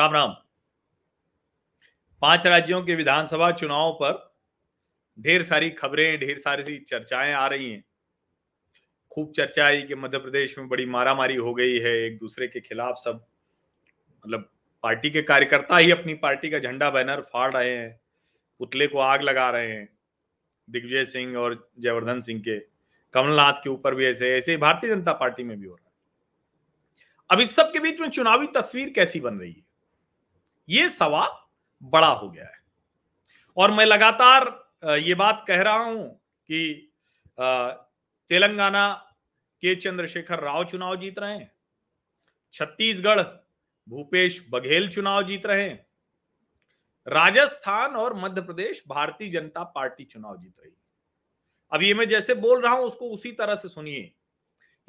राम राम पाँच राज्यों के विधानसभा चुनाव पर ढेर सारी खबरें, ढेर सारी चर्चाएँ आ रही हैं। खूब चर्चा आई कि मध्य प्रदेश में बड़ी मारामारी हो गई है, एक दूसरे के खिलाफ सब मतलब पार्टी के कार्यकर्ता ही अपनी पार्टी का झंडा बैनर फाड़ रहे हैं, पुतले को आग लगा रहे हैं, दिग्विजय सिंह और जयवर्धन सिंह के, कमलनाथ के ऊपर भी ऐसे ऐसे भारतीय जनता पार्टी में भी हो रहा है। अब इस सब के बीच में चुनावी तस्वीर कैसी बन रही है? ये सवाल बड़ा हो गया है। और मैं लगातार ये बात कह रहा हूँ कि तेलंगाना के चंद्रशेखर राव चुनाव जीत रहे हैं, छत्तीसगढ़ भूपेश बघेल चुनाव जीत रहे हैं, राजस्थान और मध्य प्रदेश भारतीय जनता पार्टी चुनाव जीत रही है। अब ये मैं जैसे बोल रहा हूँ, उसको उसी तरह से सुनिए।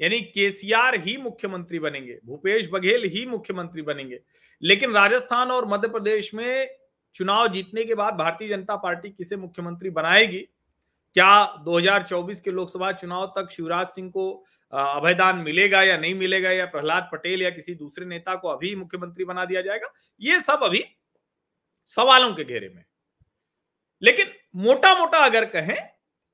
यानी केसीआर ही मुख्यमंत्री बनेंगे, भूपेश बघेल ही मुख्यमंत्री बनेंगे लेकिन राजस्थान और मध्य प्रदेश में चुनाव जीतने के बाद भारतीय जनता पार्टी किसे मुख्यमंत्री बनाएगी? क्या 2024 के लोकसभा चुनाव तक शिवराज सिंह को अभयदान मिलेगा या नहीं मिलेगा या प्रहलाद पटेल या किसी दूसरे नेता को अभी मुख्यमंत्री बना दिया जाएगा? ये सब अभी सवालों के घेरे में। लेकिन मोटा मोटा अगर कहें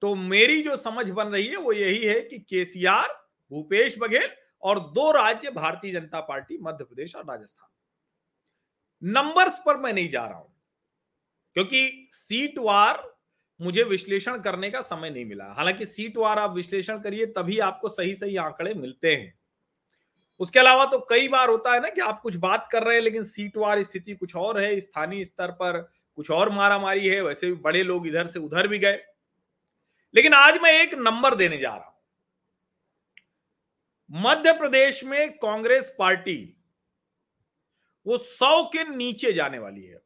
तो मेरी जो समझ बन रही है वो यही है कि केसीआर, भूपेश बघेल और दो राज्य भारतीय जनता पार्टी, मध्य प्रदेश और राजस्थान। नंबर्स पर मैं नहीं जा रहा हूँ। क्योंकि सीट वार मुझे विश्लेषण करने का समय नहीं मिला। हालाँकि सीट वार आप विश्लेषण करिए, तभी आपको सही सही आंकड़े मिलते हैं। उसके अलावा तो कई बार होता है ना कि आप कुछ बात कर रहे हैं, लेकिन सीट वार स्थिति कुछ और है, स्थानीय स्तर पर कुछ और मारा मारी है, वैसे भी बड़े लोग इधर से उधर भी गए। लेकिन आज मैं एक नंबर देने जा रहा हूँ। मध्य प्रदेश में कांग्रेस पार्टी वो सौ के नीचे जाने वाली है।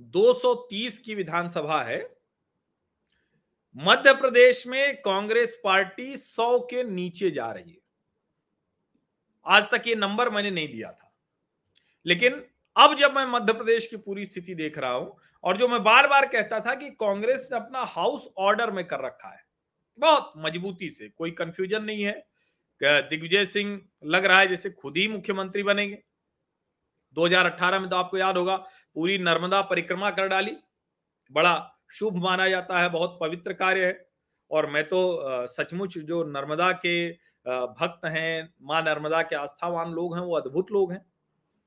230 की विधानसभा है। मध्य प्रदेश में कांग्रेस पार्टी 100 के नीचे जा रही है। आज तक ये नंबर मैंने नहीं दिया था। लेकिन अब जब मैं मध्य प्रदेश की पूरी स्थिति देख रहा हूँ और जो मैं बार बार कहता था कि कांग्रेस ने अपना हाउस ऑर्डर में कर रखा है, बहुत मजबूती से, कोई कंफ्यूजन नहीं है। दिग्विजय सिंह लग रहा है जैसे खुद ही मुख्यमंत्री बनेंगे। 2018 में तो आपको याद होगा, पूरी नर्मदा परिक्रमा कर डाली। बड़ा शुभ माना जाता है, बहुत पवित्र कार्य है। और मैं तो सचमुच जो नर्मदा के भक्त हैं, माँ नर्मदा के आस्थावान लोग हैं, वो अद्भुत लोग हैं।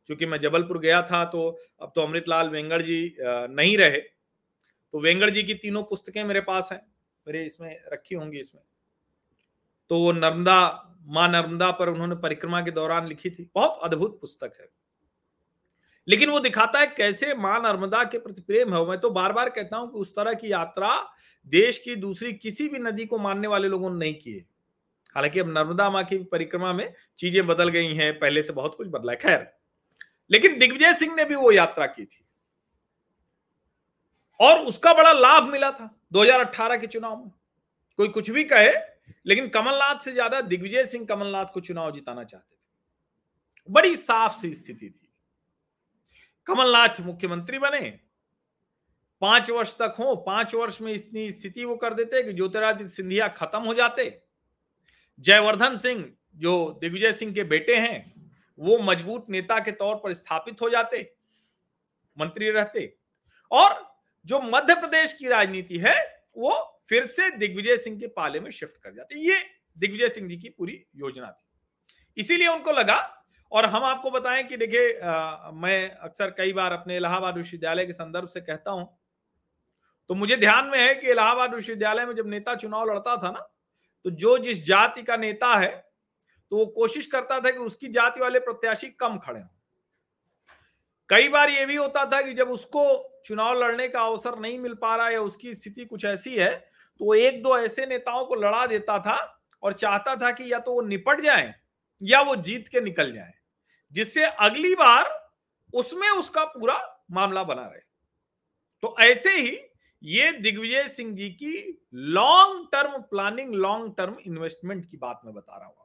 क्योंकि मैं जबलपुर गया था तो अब तो अमृतलाल वेंगड़ जी नहीं रहे। तो वेंगड़ जी की तीनों पुस्तकें मेरे पास हैं, मेरे इसमें रखी होंगी इसमें। तो वो नर्मदा माँ नर्मदा पर उन्होंने परिक्रमा के दौरान लिखी थी। बहुत अद्भुत पुस्तक है। लेकिन वो दिखाता है कैसे माँ नर्मदा के प्रति प्रेम है। मैं तो बार बार कहता हूँ कि उस तरह की यात्रा देश की दूसरी किसी भी नदी को मानने वाले लोगों ने नहीं की है। हालाँकि अब नर्मदा माँ की परिक्रमा में चीज़ें बदल गई हैं, पहले से बहुत कुछ बदला है, खैर। लेकिन दिग्विजय सिंह ने भी वो यात्रा की थी। और उसका बड़ा लाभ मिला था 2018 के चुनाव में। कोई कुछ भी कहे लेकिन कमलनाथ से ज़्यादा दिग्विजय सिंह कमलनाथ को चुनाव जिताना चाहते थे। बड़ी साफ़ सी स्थिति थी। कमलनाथ मुख्यमंत्री बने। पाँच वर्ष तक हो, पाँच वर्ष में इतनी स्थिति वो कर देते कि ज्योतिरादित्य सिंधिया खत्म हो जाते। जयवर्धन सिंह, जो दिग्विजय सिंह के बेटे हैं, वो मज़बूत नेता के तौर पर स्थापित हो जाते, मंत्री रहते। और जो मध्य प्रदेश की राजनीति है, वो फिर से दिग्विजय सिंह के पाले में शिफ्ट कर जाते ये दिग्विजय सिंह जी की पूरी योजना थी। इसीलिए उनको लगा, और हम आपको बताएँ कि देखिए मैं अक्सर कई बार अपने इलाहाबाद विश्वविद्यालय के संदर्भ से कहता हूँ तो मुझे ध्यान में है कि इलाहाबाद विश्वविद्यालय में जब नेता चुनाव लड़ता था ना तो जो जिस जाति का नेता है तो वो कोशिश करता था कि उसकी जाति वाले प्रत्याशी कम खड़े हों। कई बार ये भी होता था कि जब उसको चुनाव लड़ने का अवसर नहीं मिल पा रहा या उसकी स्थिति कुछ ऐसी है तो एक दो ऐसे नेताओं को लड़ा देता था और चाहता था कि या तो वो निपट जाए या वो जीत के निकल जाए, जिससे अगली बार उसमें उसका पूरा मामला बना रहे। तो ऐसे ही ये दिग्विजय सिंह जी की long term planning long term investment की बात मैं बता रहा हूँ।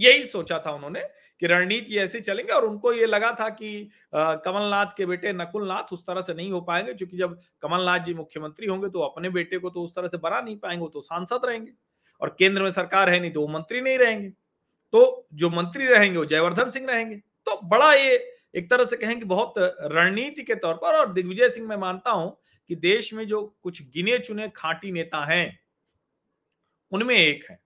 यही सोचा था उन्होंने कि रणनीति ऐसे चलेंगे और उनको ये लगा था कि कमलनाथ के बेटे नकुल नाथ उस तरह से नहीं हो पाएँगे, क्योंकि जब कमलनाथ जी मुख्यमंत्री होंगे तो अपने बेटे को तो उस तरह से बना नहीं पाएँगे तो सांसद रहेंगे और केंद्र में सरकार है नहीं तो वो मंत्री नहीं रहेंगे। तो जो मंत्री रहेंगे वो जयवर्धन सिंह रहेंगे। तो बड़ा ये एक तरह से कहें कि बहुत रणनीति के तौर पर और दिग्विजय सिंह मैं मानता हूँ कि देश में जो कुछ गिने चुने खांटी नेता हैं, उनमें एक है।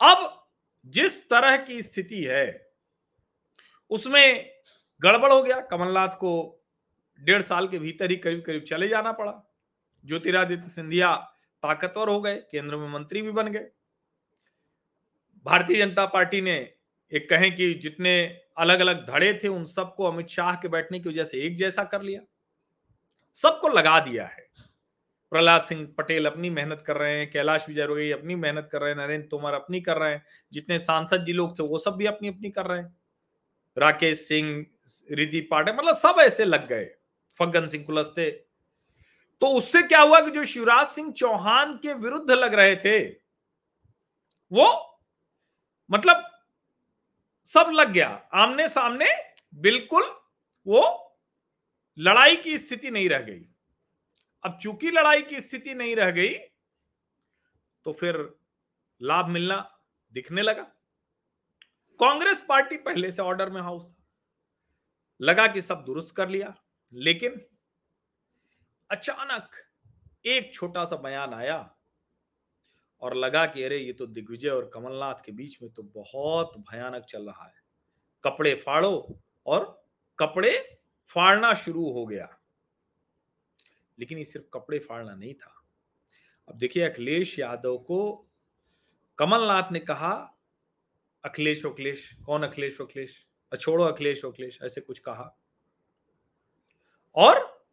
अब जिस तरह की स्थिति है, उसमें गड़बड़ हो गया। कमलनाथ को डेढ़ साल के भीतर ही करीब करीब चले जाना पड़ा। ज्योतिरादित्य सिंधिया ताकतवर हो गए, केंद्र में मंत्री भी बन गए। भारतीय जनता पार्टी ने एक कहें कि जितने अलग अलग धड़े थे, उन सबको अमित शाह के बैठने की वजह से एक जैसा कर लिया। सबको लगा दिया है। प्रहलाद सिंह पटेल अपनी मेहनत कर रहे हैं, कैलाश विजय अपनी मेहनत कर रहे हैं, नरेंद्र तोमर अपनी कर रहे हैं, जितने सांसद जी लोग थे वो सब भी अपनी अपनी कर रहे हैं। राकेश सिंह रिद्धि पाठक मतलब सब ऐसे लग गए, फग्गन सिंह कुलस्ते। तो उससे क्या हुआ कि जो शिवराज सिंह चौहान के विरुद्ध लग रहे थे, वो मतलब सब लग गया। आमने सामने बिल्कुल वो लड़ाई की स्थिति नहीं रह गई। अब चूँकि लड़ाई की स्थिति नहीं रह गई तो फिर लाभ मिलना दिखने लगा। कांग्रेस पार्टी पहले से ऑर्डर में हाउस लगा कि सब दुरुस्त कर लिया, लेकिन अचानक एक छोटा सा बयान आया और लगा कि अरे, ये तो दिग्विजय और कमलनाथ के बीच में तो बहुत भयानक चल रहा है। कपड़े फाड़ो और कपड़े फाड़ना शुरू हो गया। लेकिन ये सिर्फ़ कपड़े फाड़ना नहीं था। अब देखिए, अखिलेश यादव को कमलनाथ ने कहा, अखिलेश अखिलेश, कौन अखिलेश अखिलेश? छोड़ो अखिलेश अखिलेश, ऐसे कुछ कहा। और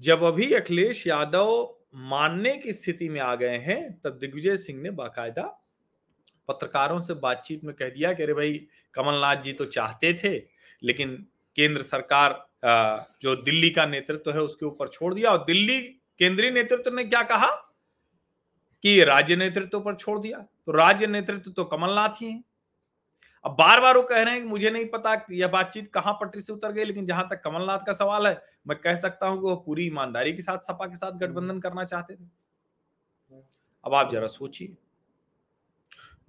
जब अभी अखिलेश यादव मानने की स्थिति में आ गए हैं, तब दिग्विजय सिंह ने बाकायदा पत्रकारों से बातचीत में कह दिया कि, अरे भाई, कमलनाथ जी तो चाहते थे, लेकिन केंद्र सरकार जो दिल्ली का नेतृत्व है उसके ऊपर छोड़ दिया और दिल्ली केंद्रीय नेतृत्व ने क्या कहा? कि राज्य नेतृत्व पर छोड़ दिया। तो राज्य नेतृत्व तो कमलनाथ ही है। अब बार बार वो कह रहे हैं कि मुझे नहीं पता यह बातचीत कहाँ पटरी से उतर गई लेकिन जहाँ तक कमलनाथ का सवाल है मैं कह सकता हूँ कि वो पूरी ईमानदारी के साथ सपा के साथ गठबंधन करना चाहते थे। अब आप जरा सोचिए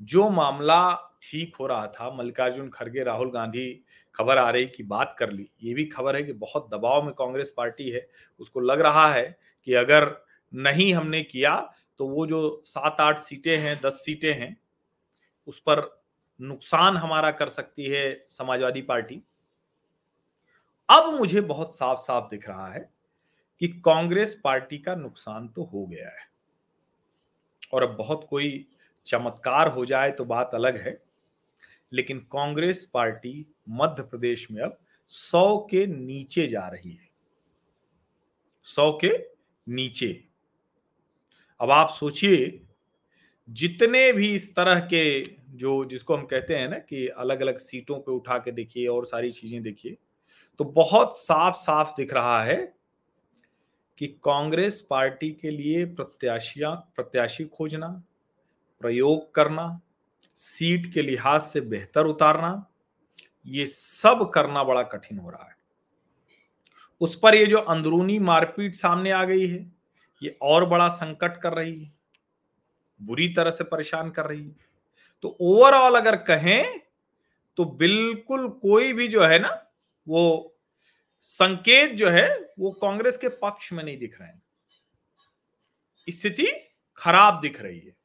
जो मामला ठीक हो रहा था मल्लिकार्जुन खड़गे राहुल गांधी खबर आ रही कि बात कर ली। ये भी खबर है कि बहुत दबाव में कांग्रेस पार्टी है। उसको लग रहा है कि अगर नहीं हमने किया तो वो जो सात आठ सीटें हैं, दस सीटें हैं, उस पर नुकसान हमारा कर सकती है समाजवादी पार्टी। अब मुझे बहुत साफ़ साफ़ दिख रहा है कि कांग्रेस पार्टी का नुकसान तो हो गया है। और अब बहुत कोई चमत्कार हो जाए तो बात अलग है। लेकिन कांग्रेस पार्टी मध्य प्रदेश में अब सौ के नीचे जा रही है। सौ के नीचे। अब आप सोचिए, जितने भी इस तरह के जो जिसको हम कहते हैं ना कि अलग अलग सीटों पे उठा के देखिए और सारी चीज़ें देखिए तो बहुत साफ़ साफ़ दिख रहा है कि कांग्रेस पार्टी के लिए प्रत्याशियाँ, प्रत्याशी खोजना, प्रयोग करना सीट के लिहाज से बेहतर उतारना, ये सब करना बड़ा कठिन हो रहा है। उस पर ये जो अंदरूनी मारपीट सामने आ गई है, ये और बड़ा संकट कर रही है, बुरी तरह से परेशान कर रही है। तो ओवरऑल अगर कहें तो बिल्कुल कोई भी जो है ना, वो संकेत जो है, वो कांग्रेस के पक्ष में नहीं दिख रहे हैं। स्थिति खराब दिख रही है।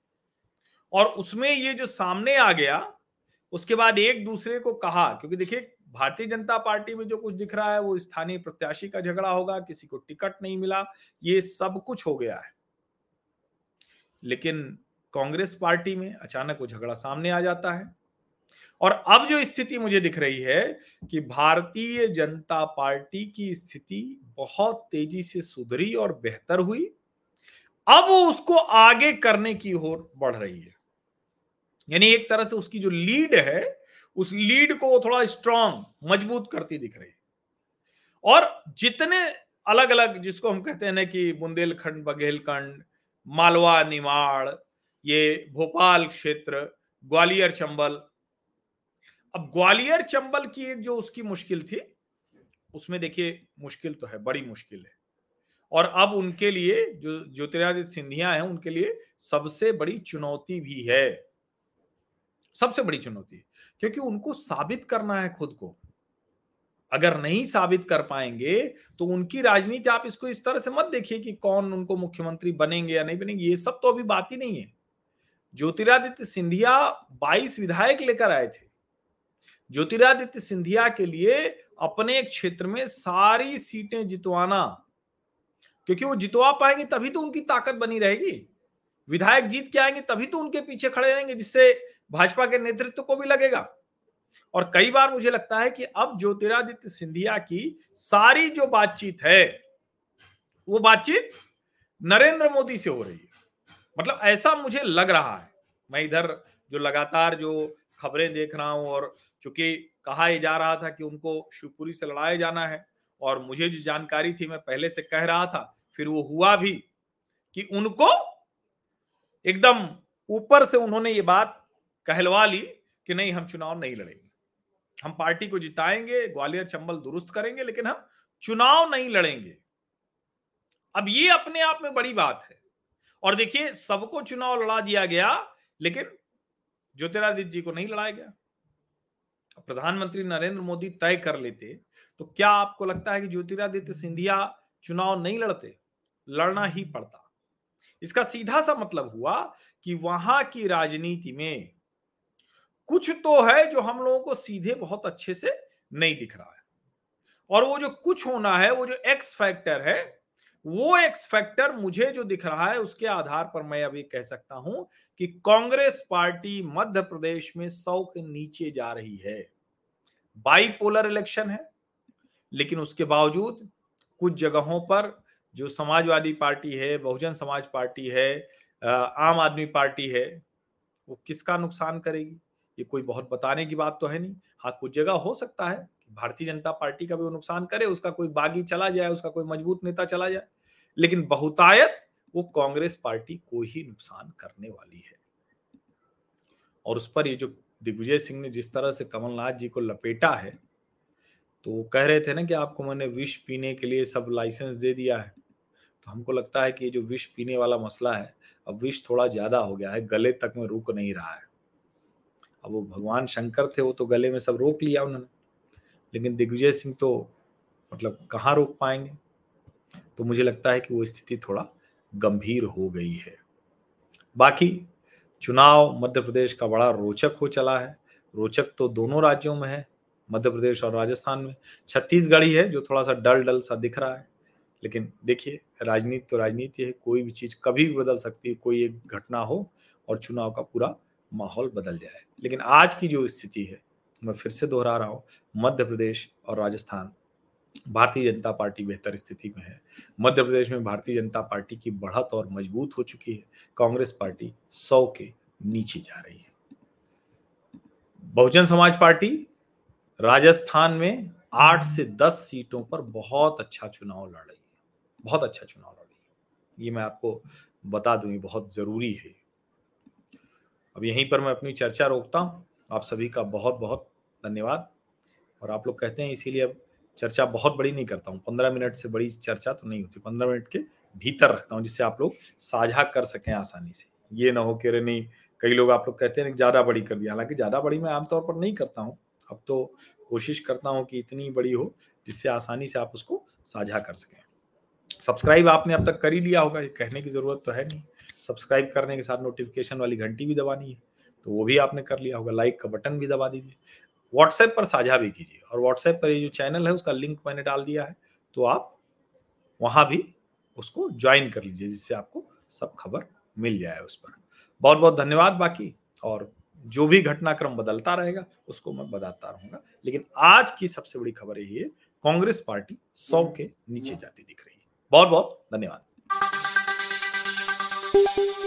और उसमें ये जो सामने आ गया, उसके बाद एक दूसरे को कहा, क्योंकि देखिए, भारतीय जनता पार्टी में जो कुछ दिख रहा है, वो स्थानीय प्रत्याशी का झगड़ा होगा, किसी को टिकट नहीं मिला, ये सब कुछ हो गया है। लेकिन कांग्रेस पार्टी में अचानक वो झगड़ा सामने आ जाता है। और अब जो स्थिति मुझे दिख रही है कि भारतीय जनता पार्टी की स्थिति बहुत तेज़ी से सुधरी और बेहतर हुई। अब उसको आगे करने की ओर बढ़ रही है। यानी एक तरह से उसकी जो लीड है, उस लीड को वो थोड़ा स्ट्रांग मज़बूत करती दिख रही और जितने अलग अलग जिसको हम कहते हैं ना कि बुंदेलखंड, बघेलखंड, मालवा, निमाड़, ये भोपाल क्षेत्र, ग्वालियर चंबल। अब ग्वालियर चंबल की एक जो उसकी मुश्किल थी, उसमें देखिए मुश्किल तो है, बड़ी मुश्किल है। और अब उनके लिए जो ज्योतिरादित्य सिंधिया है, उनके लिए सबसे बड़ी चुनौती भी है। सबसे बड़ी चुनौती है, क्योंकि उनको साबित करना है खुद को। अगर नहीं साबित कर पाएँगे तो उनकी राजनीति आप इसको इस तरह से मत देखिए कि कौन उनको मुख्यमंत्री बनेंगे या नहीं बनेंगे, ये सब तो अभी बात ही नहीं है। ज्योतिरादित्य सिंधिया 22 विधायक लेकर आए थे। ज्योतिरादित्य सिंधिया के लिए अपने क्षेत्र में सारी सीटें जितवाना, क्योंकि वो जितवा पाएँगे तभी तो उनकी ताकत बनी रहेगी। विधायक जीत के आएँगे तभी तो उनके पीछे खड़े रहेंगे, जिससे भाजपा के नेतृत्व को भी लगेगा। और कई बार मुझे लगता है कि अब ज्योतिरादित्य सिंधिया की सारी जो बातचीत है, वो बातचीत नरेंद्र मोदी से हो रही है। मतलब ऐसा मुझे लग रहा है। मैं इधर जो लगातार जो खबरें देख रहा हूँ और चूँकि कहा जा रहा था कि उनको शिवपुरी से लड़ाया जाना है और मुझे जो जानकारी थी, मैं पहले से कह रहा था, फिर वो हुआ भी कि उनको एकदम ऊपर से उन्होंने ये बात कहलवा ली कि नहीं, हम चुनाव नहीं लड़ेंगे। हम पार्टी को जिताएँगे, ग्वालियर चंबल दुरुस्त करेंगे, लेकिन हम चुनाव नहीं लड़ेंगे। अब ये अपने आप में बड़ी बात है। और देखिए, सबको चुनाव लड़ा दिया गया, लेकिन ज्योतिरादित्य जी को नहीं लड़ाया गया। प्रधानमंत्री नरेंद्र मोदी तय कर लेते तो क्या आपको लगता है कि ज्योतिरादित्य सिंधिया चुनाव नहीं लड़ते? लड़ना ही पड़ता। इसका सीधा सा मतलब हुआ कि वहाँ की राजनीति में कुछ तो है जो हम लोगों को सीधे बहुत अच्छे से नहीं दिख रहा है। और वो जो कुछ होना है, वो जो एक्स फैक्टर है, वो एक्स फैक्टर मुझे जो दिख रहा है, उसके आधार पर मैं अभी कह सकता हूँ कि कांग्रेस पार्टी मध्य प्रदेश में सौ के नीचे जा रही है। बाईपोलर इलेक्शन है, लेकिन उसके बावजूद कुछ जगहों पर जो समाजवादी पार्टी है, बहुजन समाज पार्टी है आम आदमी पार्टी है, वो किसका नुकसान करेगी? ये कोई बहुत बताने की बात तो है नहीं। हाँ कुछ जगह हो सकता है कि भारतीय जनता पार्टी का भी वो नुकसान करे, उसका कोई बागी चला जाए, उसका कोई मज़बूत नेता चला जाए। लेकिन बहुतायत वो कांग्रेस पार्टी को ही नुकसान करने वाली है। और उस पर ये जो दिग्विजय सिंह ने जिस तरह से कमलनाथ जी को लपेटा है तो वो कह रहे थे ना कि आपको मैंने विष पीने के लिए सब लाइसेंस दे दिया है। तो हमको लगता है कि ये जो विष पीने वाला मसला है, अब विष थोड़ा ज़्यादा हो गया है, गले तक में रुक नहीं रहा है। अब वो भगवान शंकर थे, वो तो गले में सब रोक लिया उन्होंने। लेकिन दिग्विजय सिंह तो मतलब कहाँ रोक पाएँगे? तो मुझे लगता है कि वो स्थिति थोड़ा गंभीर हो गई है। बाकी चुनाव, मध्य प्रदेश का बड़ा रोचक हो चला है। रोचक तो दोनों राज्यों में है, मध्य प्रदेश और राजस्थान में। छत्तीसगढ़ ही है जो थोड़ा सा डल डल सा दिख रहा है। लेकिन देखिए, राजनीति तो राजनीति है, कोई भी चीज़ कभी भी बदल सकती है, कोई एक घटना हो और चुनाव का पूरा माहौल बदल जाए। लेकिन आज की जो स्थिति है, मैं फिर से दोहरा रहा हूँ, मध्य प्रदेश और राजस्थान, भारतीय जनता पार्टी बेहतर स्थिति में है। मध्य प्रदेश में भारतीय जनता पार्टी की बढ़त और मज़बूत हो चुकी है, कांग्रेस पार्टी सौ के नीचे जा रही है। बहुजन समाज पार्टी, राजस्थान में आठ से दस सीटों पर बहुत अच्छा चुनाव लड़ रही है। बहुत अच्छा चुनाव लड़ रही है। ये मैं आपको बता दूँ, ये बहुत ज़रूरी है। अब यहीं पर मैं अपनी चर्चा रोकता हूँ। आप सभी का बहुत बहुत धन्यवाद। और आप लोग कहते हैं, इसीलिए अब चर्चा बहुत बड़ी नहीं करता हूँ। पंद्रह मिनट से बड़ी चर्चा तो नहीं होती। पंद्रह मिनट के भीतर रखता हूँ, जिससे आप लोग साझा कर सकें आसानी से। ये ना हो कि, अरे नहीं, कई लोग आप लोग कहते हैं ज़्यादा बड़ी कर दिया। हालाँकि ज़्यादा बड़ी मैं आमतौर पर नहीं करता हूँ। अब तो कोशिश करता हूँ कि इतनी बड़ी हो, जिससे आसानी से आप उसको साझा कर सकें। सब्सक्राइब आपने अब तक कर ही लिया होगा, ये कहने की ज़रूरत तो है नहीं। सब्सक्राइब करने के साथ नोटिफिकेशन वाली घंटी भी दबानी है तो वो भी आपने कर लिया होगा। लाइक का बटन भी दबा दीजिए। व्हाट्सएप पर साझा भी कीजिए। और व्हाट्सएप पर ये जो चैनल है, उसका लिंक मैंने डाल दिया है तो आप वहाँ भी उसको ज्वाइन कर लीजिए, जिससे आपको सब खबर मिल जाए उस पर। बहुत बहुत धन्यवाद बाकी, और जो भी घटनाक्रम बदलता रहेगा, उसको मैं बताता रहूँगा। लेकिन आज की सबसे बड़ी खबर यही है, कांग्रेस पार्टी सौ के नीचे जाती दिख रही है। बहुत बहुत धन्यवाद। Thank you.